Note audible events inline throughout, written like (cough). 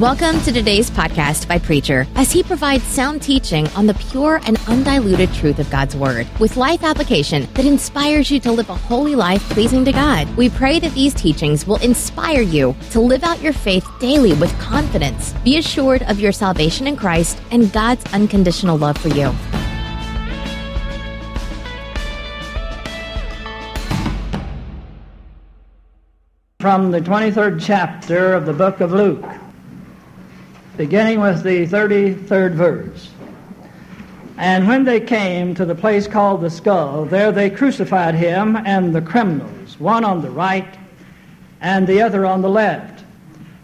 Welcome to today's podcast by Preacher as he provides sound teaching on the pure and undiluted truth of God's Word with life application that inspires you to live a holy life pleasing to God. We pray that these teachings will inspire you to live out your faith daily with confidence. Be assured of your salvation in Christ and God's unconditional love for you. From the 23rd chapter of the book of Luke beginning with the 33rd verse. And when they came to the place called the skull, there they crucified him and the criminals, one on the right and the other on the left.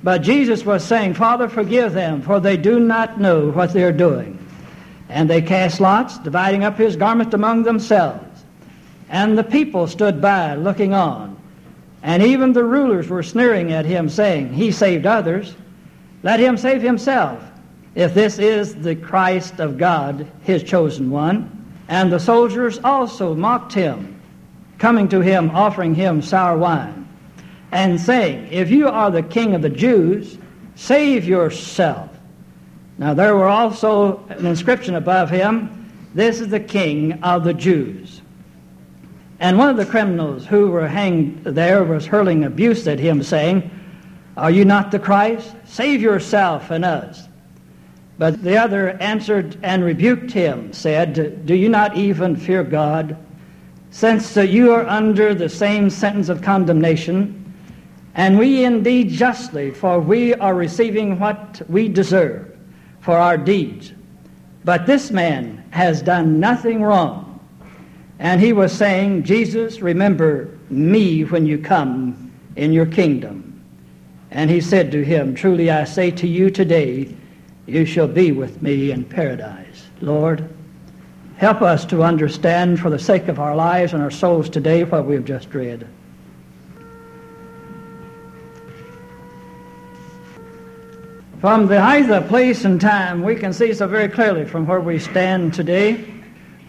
But Jesus was saying, Father, forgive them, for they do not know what they are doing. And they cast lots, dividing up his garment among themselves. And the people stood by, looking on. And even the rulers were sneering at him, saying, He saved others let him save himself, if this is the Christ of God, his chosen one. And the soldiers also mocked him, coming to him, offering him sour wine, and saying, If you are the king of the Jews, save yourself. Now there were also an inscription above him, This is the king of the Jews. And one of the criminals who were hanged there was hurling abuse at him, saying, are you not the Christ? Save yourself and us. But the other answered and rebuked him, said, Do you not even fear God, since uh, you are under the same sentence of condemnation? And we indeed justly, for we are receiving what we deserve for our deeds. But this man has done nothing wrong. And he was saying, Jesus, remember me when you come in your kingdom. And he said to him, Truly I say to you today, you shall be with me in paradise. Lord, help us to understand for the sake of our lives and our souls today what we have just read. From the height of place and time, we can see so very clearly from where we stand today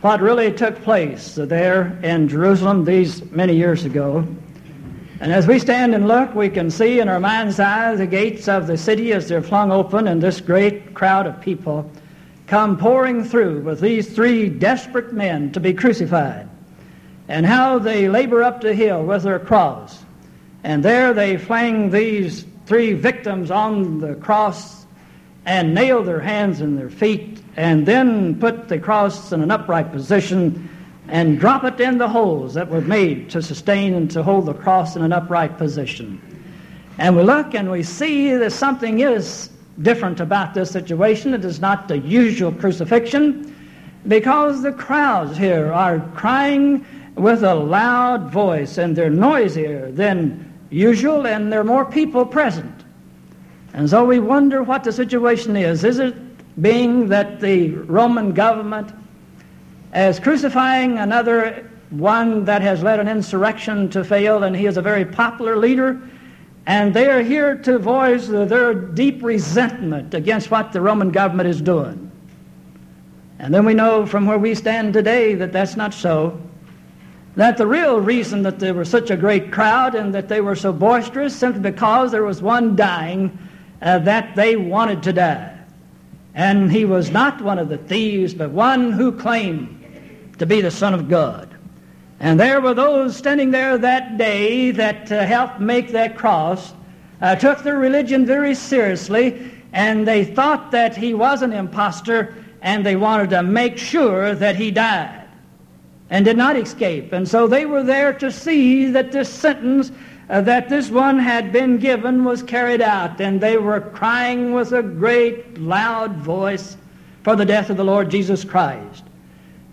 what really took place there in Jerusalem these many years ago. And as we stand and look, we can see in our mind's eye the gates of the city as they're flung open, and this great crowd of people come pouring through with these three desperate men to be crucified. And how they labor up the hill with their cross. And there they fling these three victims on the cross and nail their hands and their feet, and then put the cross in an upright position and drop it in the holes that were made to sustain and to hold the cross in an upright position. And we look and we see that something is different about this situation. It is not the usual crucifixion because the crowds here are crying with a loud voice and they're noisier than usual and there are more people present. And so we wonder what the situation is. Is it being that the Roman government as crucifying another one that has led an insurrection to fail, and he is a very popular leader. And they are here to voice their deep resentment against what the Roman government is doing. And then we know from where we stand today that that's not so. That the real reason that there was such a great crowd and that they were so boisterous simply because there was one dying uh, that they wanted to die. And he was not one of the thieves, but one who claimed to be the Son of God. And there were those standing there that day that uh, helped make that cross, uh, took their religion very seriously, and they thought that he was an impostor, and they wanted to make sure that he died and did not escape. And so they were there to see that this sentence uh, that this one had been given was carried out, and they were crying with a great loud voice for the death of the Lord Jesus Christ.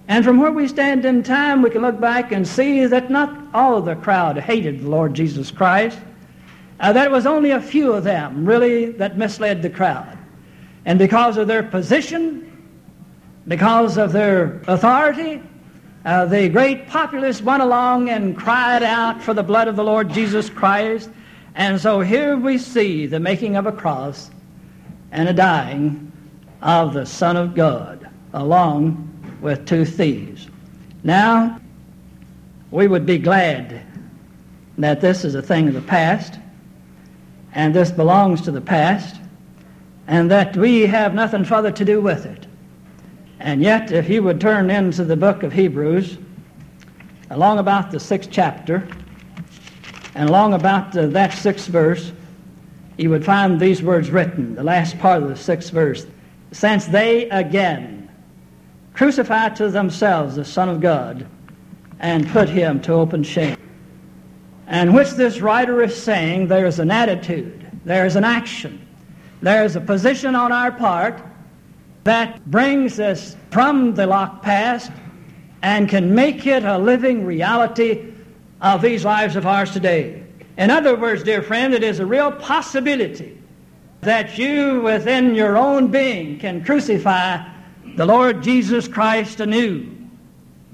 And from where we stand in time, we can look back and see that not all of the crowd hated the Lord Jesus Christ. Uh, that it was only a few of them, really, that misled the crowd. And because of their position, because of their authority, uh, the great populace went along and cried out for the blood of the Lord Jesus Christ. And so here we see the making of a cross and a dying of the Son of God along with two thieves. Now, we would be glad that this is a thing of the past, and this belongs to the past, and that we have nothing further to do with it. And yet, if you would turn into the book of Hebrews, along about the sixth chapter, and along about that sixth verse, you would find these words written, the last part of the sixth verse. Since they again crucify to themselves the Son of God and put him to open shame. And which this writer is saying there is an attitude, there is an action, there is a position on our part that brings us from the locked past and can make it a living reality of these lives of ours today. In other words, dear friend, it is a real possibility that you within your own being can crucify the Lord Jesus Christ anew.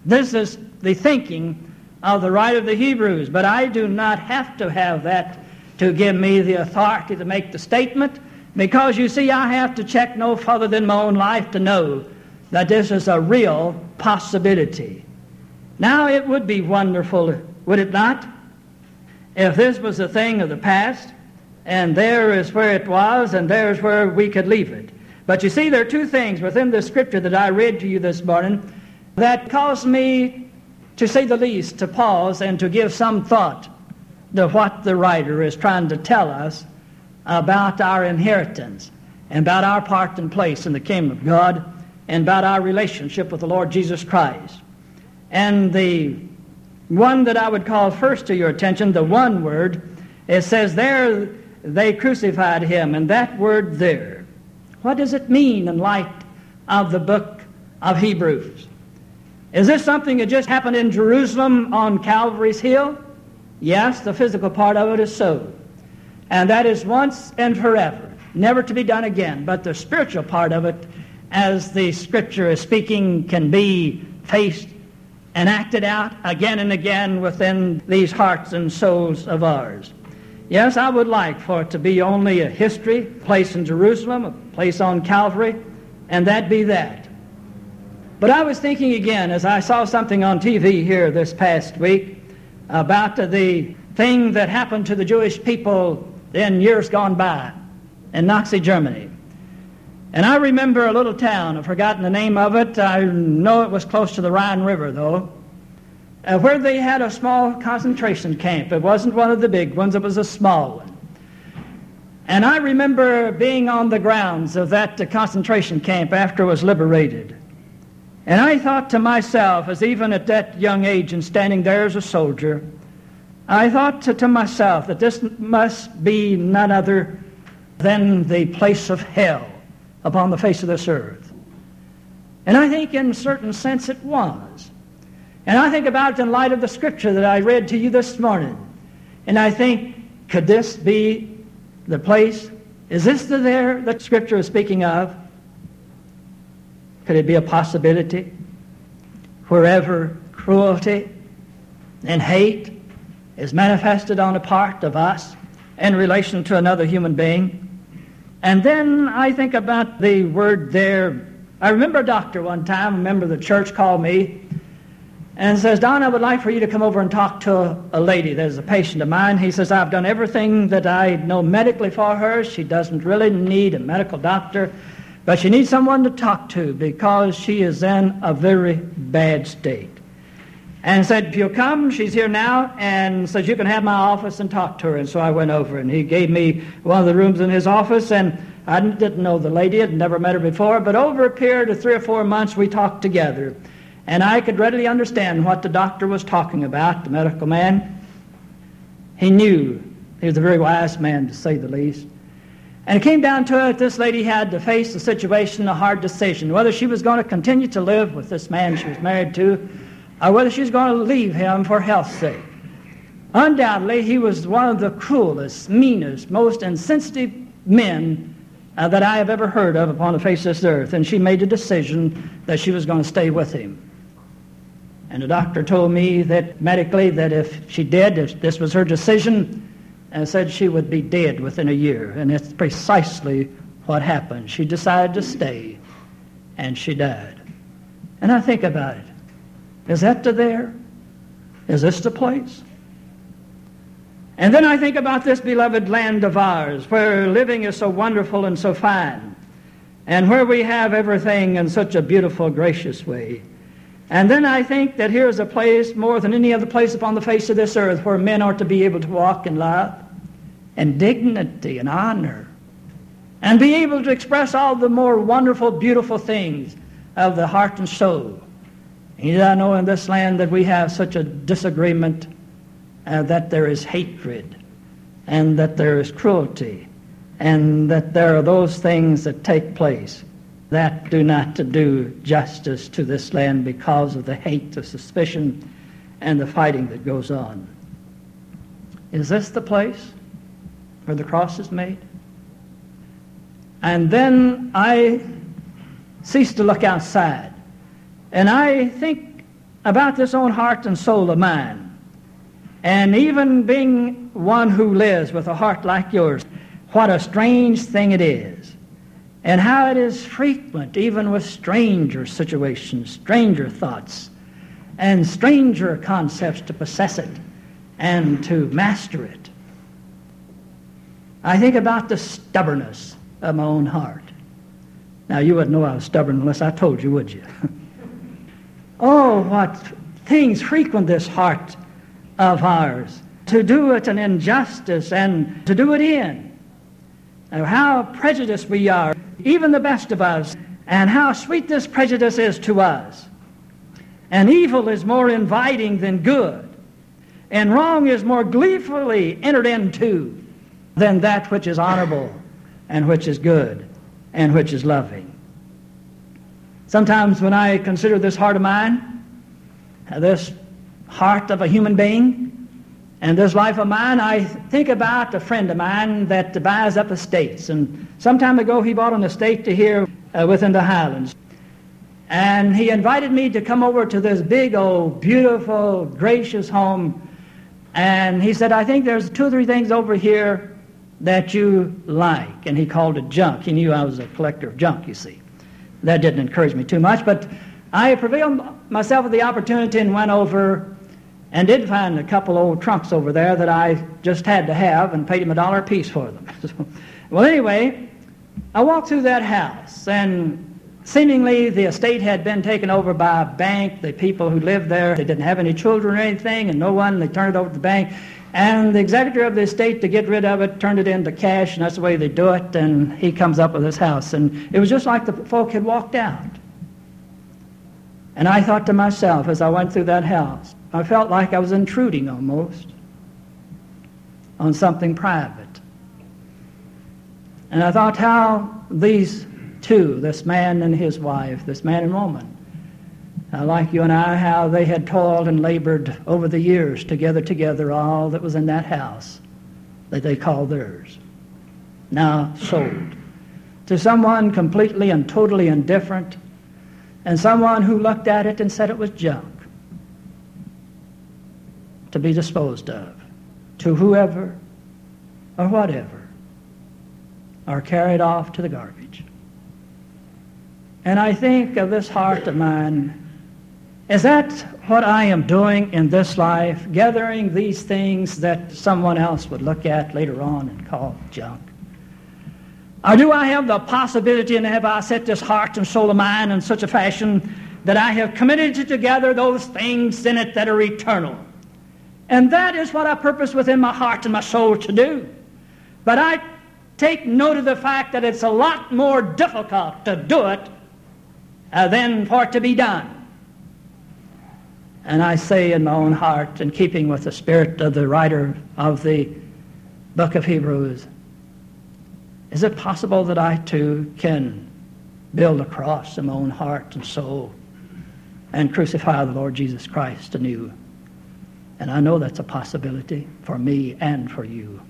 This is the thinking of the writer of the Hebrews, but I do not have to have that to give me the authority to make the statement because you see, I have to check no further than my own life to know that this is a real possibility. Now, it would be wonderful, would it not, if this was a thing of the past, and there is where it was, and there's where we could leave it. But you see, there are two things within the scripture that I read to you this morning that caused me, to say the least, to pause and to give some thought to what the writer is trying to tell us about our inheritance and about our part and place in the kingdom of God and about our relationship with the Lord Jesus Christ. And the one that I would call first to your attention, the one word, it says there they crucified him, and that word there, what does it mean in light of the book of Hebrews? Is this something that just happened in Jerusalem on Calvary's Hill? Yes, the physical part of it is so. And that is once and forever, never to be done again. But the spiritual part of it, as the scripture is speaking, can be faced and acted out again and again within these hearts and souls of ours. Yes, I would like for it to be only a history, place in Jerusalem, place on Calvary, and that be that. But I was thinking again as I saw something on TV here this past week about the thing that happened to the Jewish people in years gone by in Nazi Germany. And I remember a little town, I've forgotten the name of it. I know it was close to the Rhine River, though, uh, where they had a small concentration camp. It wasn't one of the big ones, it was a small one. And I remember being on the grounds of that uh, concentration camp after it was liberated. And I thought to myself, as even at that young age and standing there as a soldier, I thought to, to myself that this must be none other than the place of hell upon the face of this earth. And I think in a certain sense it was. And I think about it in light of the scripture that I read to you this morning. And I think, could this be the place? Is this the there that scripture is speaking of? Could it be a possibility? Wherever cruelty and hate is manifested on a part of us in relation to another human being. And then I think about the word there. I remember a doctor one time, a member of the church called me and says, Don, I would like for you to come over and talk to a, lady. There's a patient of mine. He says, I've done everything that I know medically for her. She doesn't really need a medical doctor, but she needs someone to talk to because she is in a very bad state and said, if you'll come, she's here now, and says, you can have my office and talk to her. And so I went over, and he gave me one of the rooms in his office, and I didn't know the lady, had never met her before, but over a period of three or four months, we talked together. And I could readily understand what the doctor was talking about, the medical man. He knew. He was a very wise man, to say the least. And it came down to it, this lady had to face the situation, a hard decision, whether she was going to continue to live with this man she was married to, or whether she was going to leave him for health's sake. Undoubtedly, he was one of the cruelest, meanest, most insensitive men uh, that I have ever heard of upon the face of this earth, and she made a decision that she was going to stay with him. And the doctor told me that medically that if she did, if this was her decision, and said she would be dead within a year. And that's precisely what happened. She decided to stay, and she died. And I think about it. Is that to there? Is this the place? And then I think about this beloved land of ours, where living is so wonderful and so fine, and where we have everything in such a beautiful, gracious way. And then I think that here is a place more than any other place upon the face of this earth where men are to be able to walk in love and dignity and honor and be able to express all the more wonderful, beautiful things of the heart and soul. And I know in this land that we have such a disagreement uh, that there is hatred and that there is cruelty and that there are those things that take place that do not do justice to this land because of the hate, the suspicion, and the fighting that goes on. Is this the place where the cross is made? And then I cease to look outside. And I think about this own heart and soul of mine. And even being one who lives with a heart like yours, what a strange thing it is and how it is frequent, even with stranger situations, stranger thoughts, and stranger concepts to possess it and to master it. I think about the stubbornness of my own heart. Now, you wouldn't know I was stubborn unless I told you, would you? (laughs) oh, what things frequent this heart of ours. To do it an injustice and to do it in. Now, how prejudiced we are even the best of us, and how sweet this prejudice is to us. And evil is more inviting than good, and wrong is more gleefully entered into than that which is honorable and which is good and which is loving. Sometimes when I consider this heart of mine, this heart of a human being, and this life of mine, I think about a friend of mine that buys up estates. And some time ago, he bought an estate to here uh, within the Highlands. And he invited me to come over to this big, old, beautiful, gracious home. And he said, I think there's two or three things over here that you like. And he called it junk. He knew I was a collector of junk, you see. That didn't encourage me too much. But I prevailed myself with the opportunity and went over and did find a couple old trunks over there that I just had to have and paid him a dollar a piece for them. (laughs) well, anyway, I walked through that house, and seemingly the estate had been taken over by a bank. The people who lived there, they didn't have any children or anything, and no one. They turned it over to the bank. And the executor of the estate, to get rid of it, turned it into cash, and that's the way they do it. And he comes up with his house. And it was just like the folk had walked out. And I thought to myself as I went through that house, I felt like I was intruding almost on something private. And I thought how these two, this man and his wife, this man and woman, like you and I, how they had toiled and labored over the years together, together, all that was in that house that they called theirs, now sold to someone completely and totally indifferent, and someone who looked at it and said it was junk to be disposed of to whoever or whatever are carried off to the garbage. And I think of this heart of mine, is that what I am doing in this life, gathering these things that someone else would look at later on and call junk? Or do I have the possibility, and have I set this heart and soul of mine in such a fashion that I have committed to gather those things in it that are eternal? And that is what I purpose within my heart and my soul to do. But I take note of the fact that it's a lot more difficult to do it uh, than for it to be done. And I say in my own heart, in keeping with the spirit of the writer of the book of Hebrews, is it possible that I too can build a cross in my own heart and soul and crucify the Lord Jesus Christ anew? And I know that's a possibility for me and for you.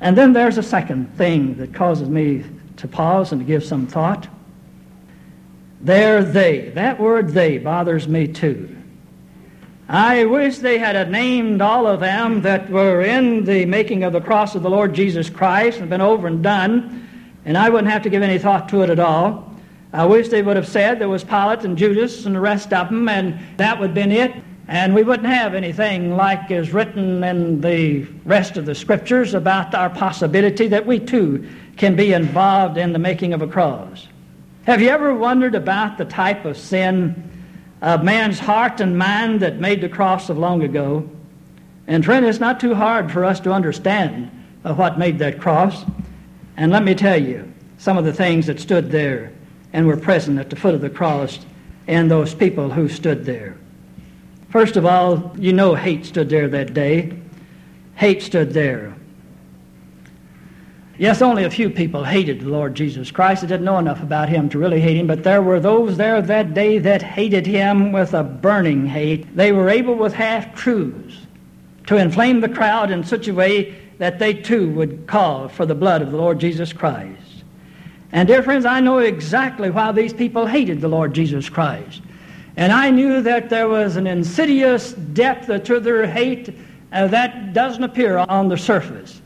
And then there's a second thing that causes me to pause and to give some thought. There they. That word they bothers me too. I wish they had named all of them that were in the making of the cross of the Lord Jesus Christ and been over and done, and I wouldn't have to give any thought to it at all. I wish they would have said there was Pilate and Judas and the rest of them, and that would have been it. And we wouldn't have anything like is written in the rest of the scriptures about our possibility that we too can be involved in the making of a cross. Have you ever wondered about the type of sin of man's heart and mind that made the cross of long ago? And friend, it's not too hard for us to understand what made that cross. And let me tell you some of the things that stood there and were present at the foot of the cross and those people who stood there. First of all, you know hate stood there that day. Hate stood there. Yes, only a few people hated the Lord Jesus Christ. They didn't know enough about him to really hate him, but there were those there that day that hated him with a burning hate. They were able with half truths to inflame the crowd in such a way that they too would call for the blood of the Lord Jesus Christ. And dear friends, I know exactly why these people hated the Lord Jesus Christ. And I knew that there was an insidious depth to their hate uh, that doesn't appear on the surface.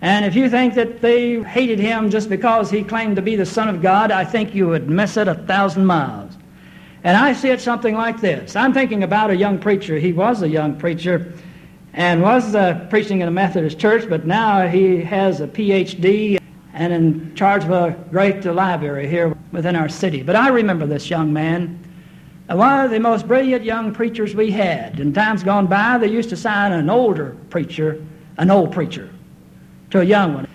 And if you think that they hated him just because he claimed to be the Son of God, I think you would miss it a thousand miles. And I see it something like this. I'm thinking about a young preacher. He was a young preacher and was uh, preaching in a Methodist church, but now he has a PhD and in charge of a great library here within our city. But I remember this young man one of the most brilliant young preachers we had. In times gone by, they used to sign an older preacher, an old preacher, to a young one.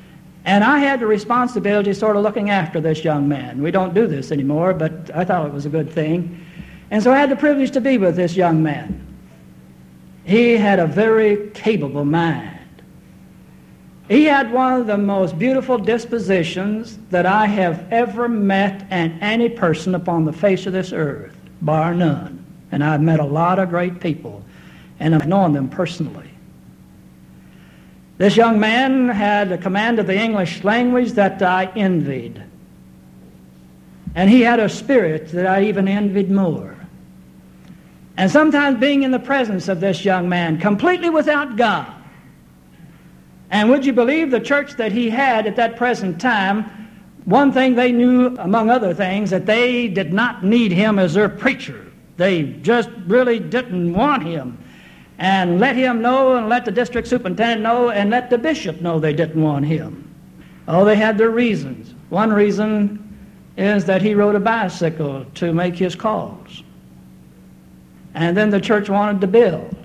And I had the responsibility sort of looking after this young man. We don't do this anymore, but I thought it was a good thing. And so I had the privilege to be with this young man. He had a very capable mind. He had one of the most beautiful dispositions that I have ever met in any person upon the face of this earth bar none. And I've met a lot of great people, and I've known them personally. This young man had a command of the English language that I envied. And he had a spirit that I even envied more. And sometimes being in the presence of this young man, completely without God, and would you believe the church that he had at that present time one thing they knew, among other things, that they did not need him as their preacher. They just really didn't want him. And let him know, and let the district superintendent know, and let the bishop know they didn't want him. Oh, they had their reasons. One reason is that he rode a bicycle to make his calls. And then the church wanted to build.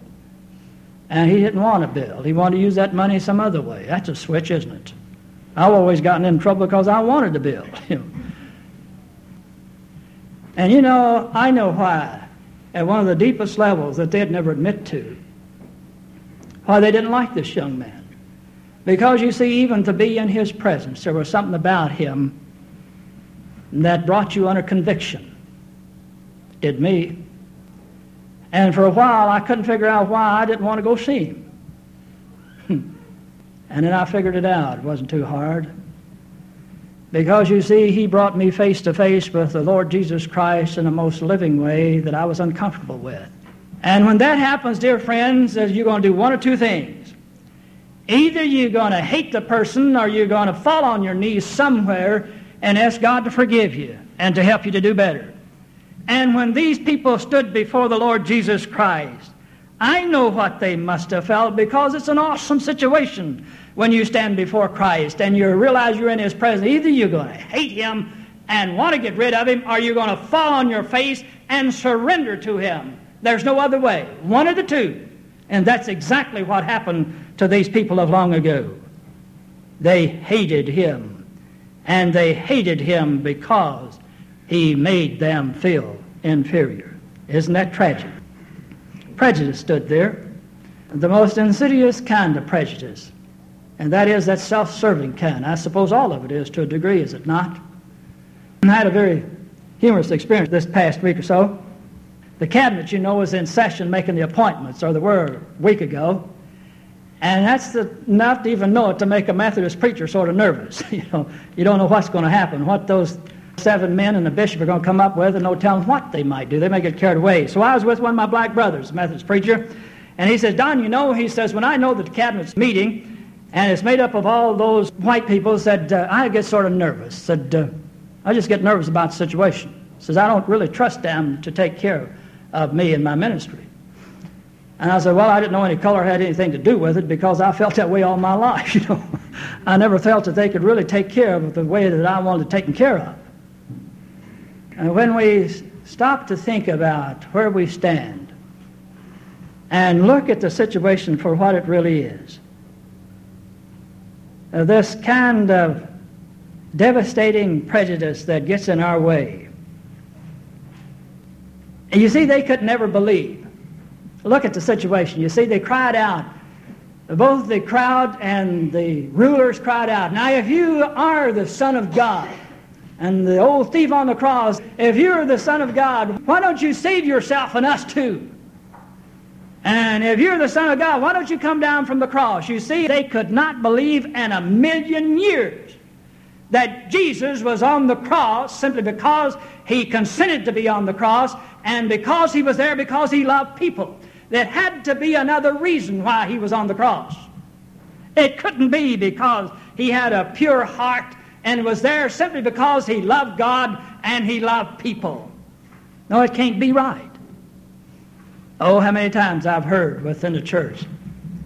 And he didn't want to build. He wanted to use that money some other way. That's a switch, isn't it? I've always gotten in trouble because I wanted to build. (laughs) and you know, I know why, at one of the deepest levels that they'd never admit to, why they didn't like this young man. Because you see, even to be in his presence, there was something about him that brought you under conviction. Did me. And for a while, I couldn't figure out why I didn't want to go see him. Hmm. And then I figured it out. It wasn't too hard. Because you see, he brought me face to face with the Lord Jesus Christ in a most living way that I was uncomfortable with. And when that happens, dear friends, you're going to do one or two things. Either you're going to hate the person or you're going to fall on your knees somewhere and ask God to forgive you and to help you to do better. And when these people stood before the Lord Jesus Christ, I know what they must have felt because it's an awesome situation when you stand before Christ and you realize you're in His presence. Either you're going to hate Him and want to get rid of Him, or you're going to fall on your face and surrender to Him. There's no other way. One of the two. And that's exactly what happened to these people of long ago. They hated Him. And they hated Him because He made them feel inferior. Isn't that tragic? Prejudice stood there. The most insidious kind of prejudice and that is that self-serving kind. I suppose all of it is to a degree, is it not? I had a very humorous experience this past week or so. The cabinet, you know, was in session making the appointments, or they were a week ago. And that's the, enough to even know it to make a Methodist preacher sort of nervous. (laughs) you know, you don't know what's going to happen, what those seven men and the bishop are going to come up with, and no telling what they might do. They may get carried away. So I was with one of my black brothers, Methodist preacher, and he says, Don, you know, he says, when I know that the cabinet's meeting, and it's made up of all those white people said uh, I get sort of nervous. Said uh, I just get nervous about the situation. Says I don't really trust them to take care of me and my ministry. And I said, well, I didn't know any color had anything to do with it because I felt that way all my (laughs) life, you know. I never felt that they could really take care of the way that I wanted taken care of. And when we stop to think about where we stand and look at the situation for what it really is, uh, this kind of devastating prejudice that gets in our way. And you see, they could never believe. Look at the situation. You see, they cried out. Both the crowd and the rulers cried out, Now, if you are the Son of God, and the old thief on the cross, if you're the Son of God, why don't you save yourself and us too? And if you're the Son of God, why don't you come down from the cross? You see, they could not believe in a million years that Jesus was on the cross simply because he consented to be on the cross and because he was there because he loved people. There had to be another reason why he was on the cross. It couldn't be because he had a pure heart and was there simply because he loved God and he loved people. No, it can't be right. Oh, how many times I've heard within the church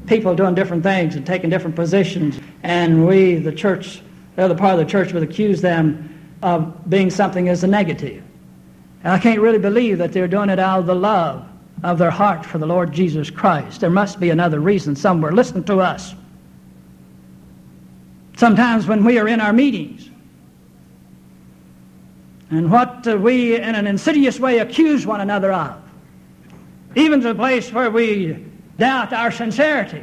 people doing different things and taking different positions, and we, the church, the other part of the church would accuse them of being something as a negative. And I can't really believe that they're doing it out of the love of their heart for the Lord Jesus Christ. There must be another reason somewhere. Listen to us. Sometimes when we are in our meetings, and what we in an insidious way accuse one another of, even to the place where we doubt our sincerity.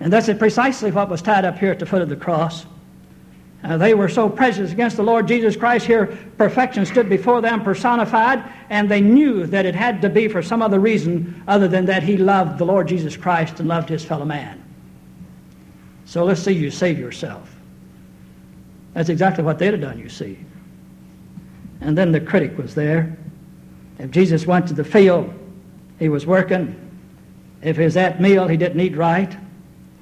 And that's precisely what was tied up here at the foot of the cross. Uh, they were so prejudiced against the Lord Jesus Christ. Here, perfection stood before them personified, and they knew that it had to be for some other reason other than that he loved the Lord Jesus Christ and loved his fellow man. So let's see you save yourself. That's exactly what they'd have done, you see. And then the critic was there. If Jesus went to the field, he was working. If he was at meal, he didn't eat right.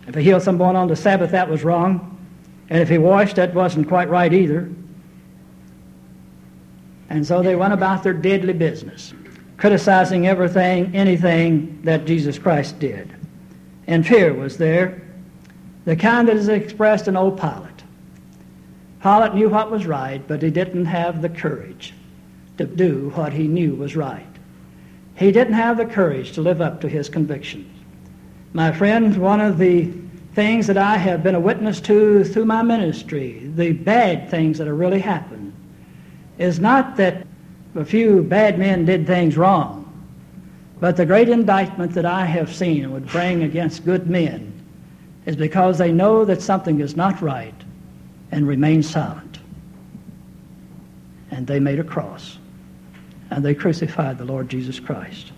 If he healed someone on the Sabbath, that was wrong. And if he washed, that wasn't quite right either. And so they went about their deadly business, criticizing everything, anything that Jesus Christ did. And fear was there, the kind that is expressed in old Pilate. Pilate knew what was right, but he didn't have the courage to do what he knew was right. He didn't have the courage to live up to his convictions. My friends, one of the things that I have been a witness to through my ministry, the bad things that have really happened, is not that a few bad men did things wrong, but the great indictment that I have seen would bring against good men is because they know that something is not right and remain silent. And they made a cross. And they crucified the Lord Jesus Christ.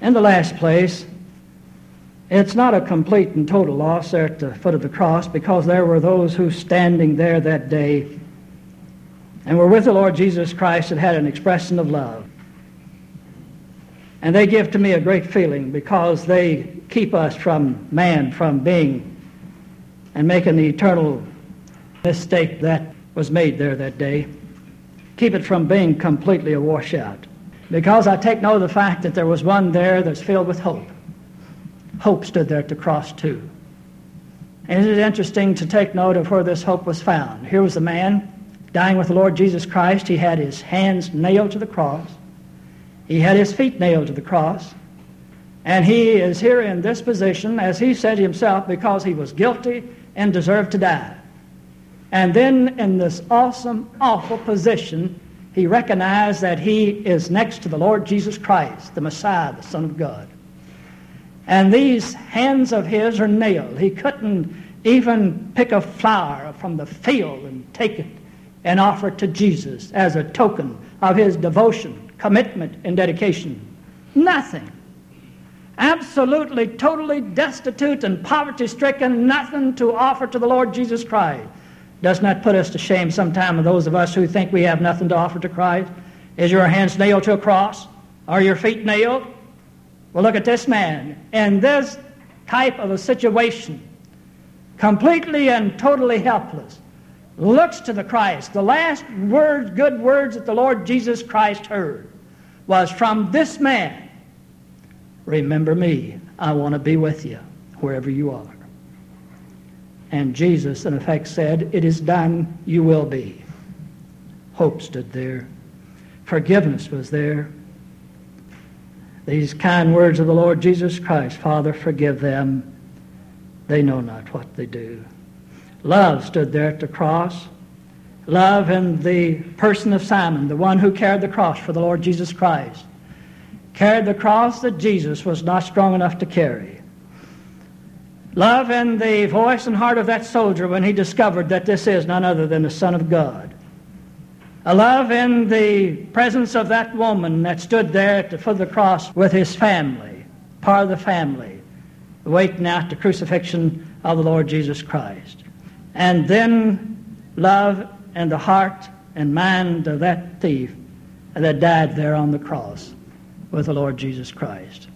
In the last place, it's not a complete and total loss there at the foot of the cross because there were those who standing there that day and were with the Lord Jesus Christ that had an expression of love. And they give to me a great feeling because they keep us from man from being and making the eternal mistake that was made there that day. Keep it from being completely a washout. Because I take note of the fact that there was one there that's filled with hope. Hope stood there at the cross too. And it is interesting to take note of where this hope was found. Here was a man dying with the Lord Jesus Christ. He had his hands nailed to the cross. He had his feet nailed to the cross. And he is here in this position, as he said himself, because he was guilty and deserved to die. And then in this awesome, awful position, he recognized that he is next to the Lord Jesus Christ, the Messiah, the Son of God. And these hands of his are nailed. He couldn't even pick a flower from the field and take it and offer it to Jesus as a token of his devotion, commitment, and dedication. Nothing. Absolutely, totally destitute and poverty stricken, nothing to offer to the Lord Jesus Christ. Does not put us to shame sometime of those of us who think we have nothing to offer to Christ. Is your hands nailed to a cross? Are your feet nailed? Well, look at this man. In this type of a situation, completely and totally helpless, looks to the Christ. The last words, good words that the Lord Jesus Christ heard was from this man remember me. I want to be with you wherever you are. And Jesus, in effect, said, It is done, you will be. Hope stood there. Forgiveness was there. These kind words of the Lord Jesus Christ Father, forgive them. They know not what they do. Love stood there at the cross. Love in the person of Simon, the one who carried the cross for the Lord Jesus Christ. Carried the cross that Jesus was not strong enough to carry. Love in the voice and heart of that soldier when he discovered that this is none other than the Son of God. A love in the presence of that woman that stood there at the foot of the cross with his family, part of the family, waiting out the crucifixion of the Lord Jesus Christ. And then love in the heart and mind of that thief that died there on the cross with the Lord Jesus Christ.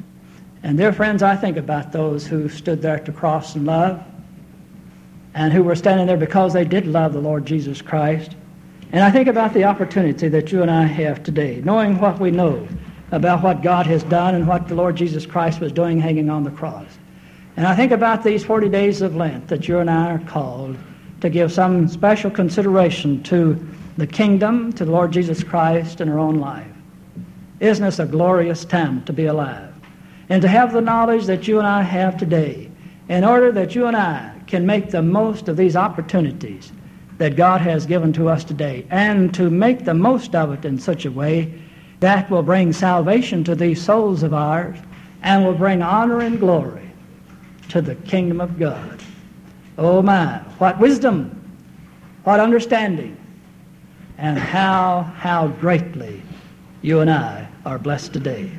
And dear friends, I think about those who stood there at the cross in love and who were standing there because they did love the Lord Jesus Christ and I think about the opportunity that you and I have today, knowing what we know about what God has done and what the Lord Jesus Christ was doing hanging on the cross. And I think about these 40 days of Lent that you and I are called to give some special consideration to the kingdom, to the Lord Jesus Christ in our own life. Isn't this a glorious time to be alive? And to have the knowledge that you and I have today, in order that you and I can make the most of these opportunities that God has given to us today and to make the most of it in such a way that will bring salvation to these souls of ours and will bring honor and glory to the kingdom of God. Oh my, what wisdom, what understanding, and how, how greatly you and I are blessed today.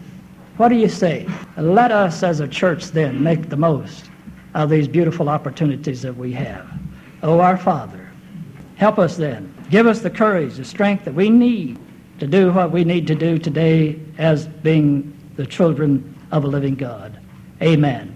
What do you say? Let us as a church then make the most of these beautiful opportunities that we have. Oh, our Father, Help us then. Give us the courage, the strength that we need to do what we need to do today as being the children of a living God. Amen.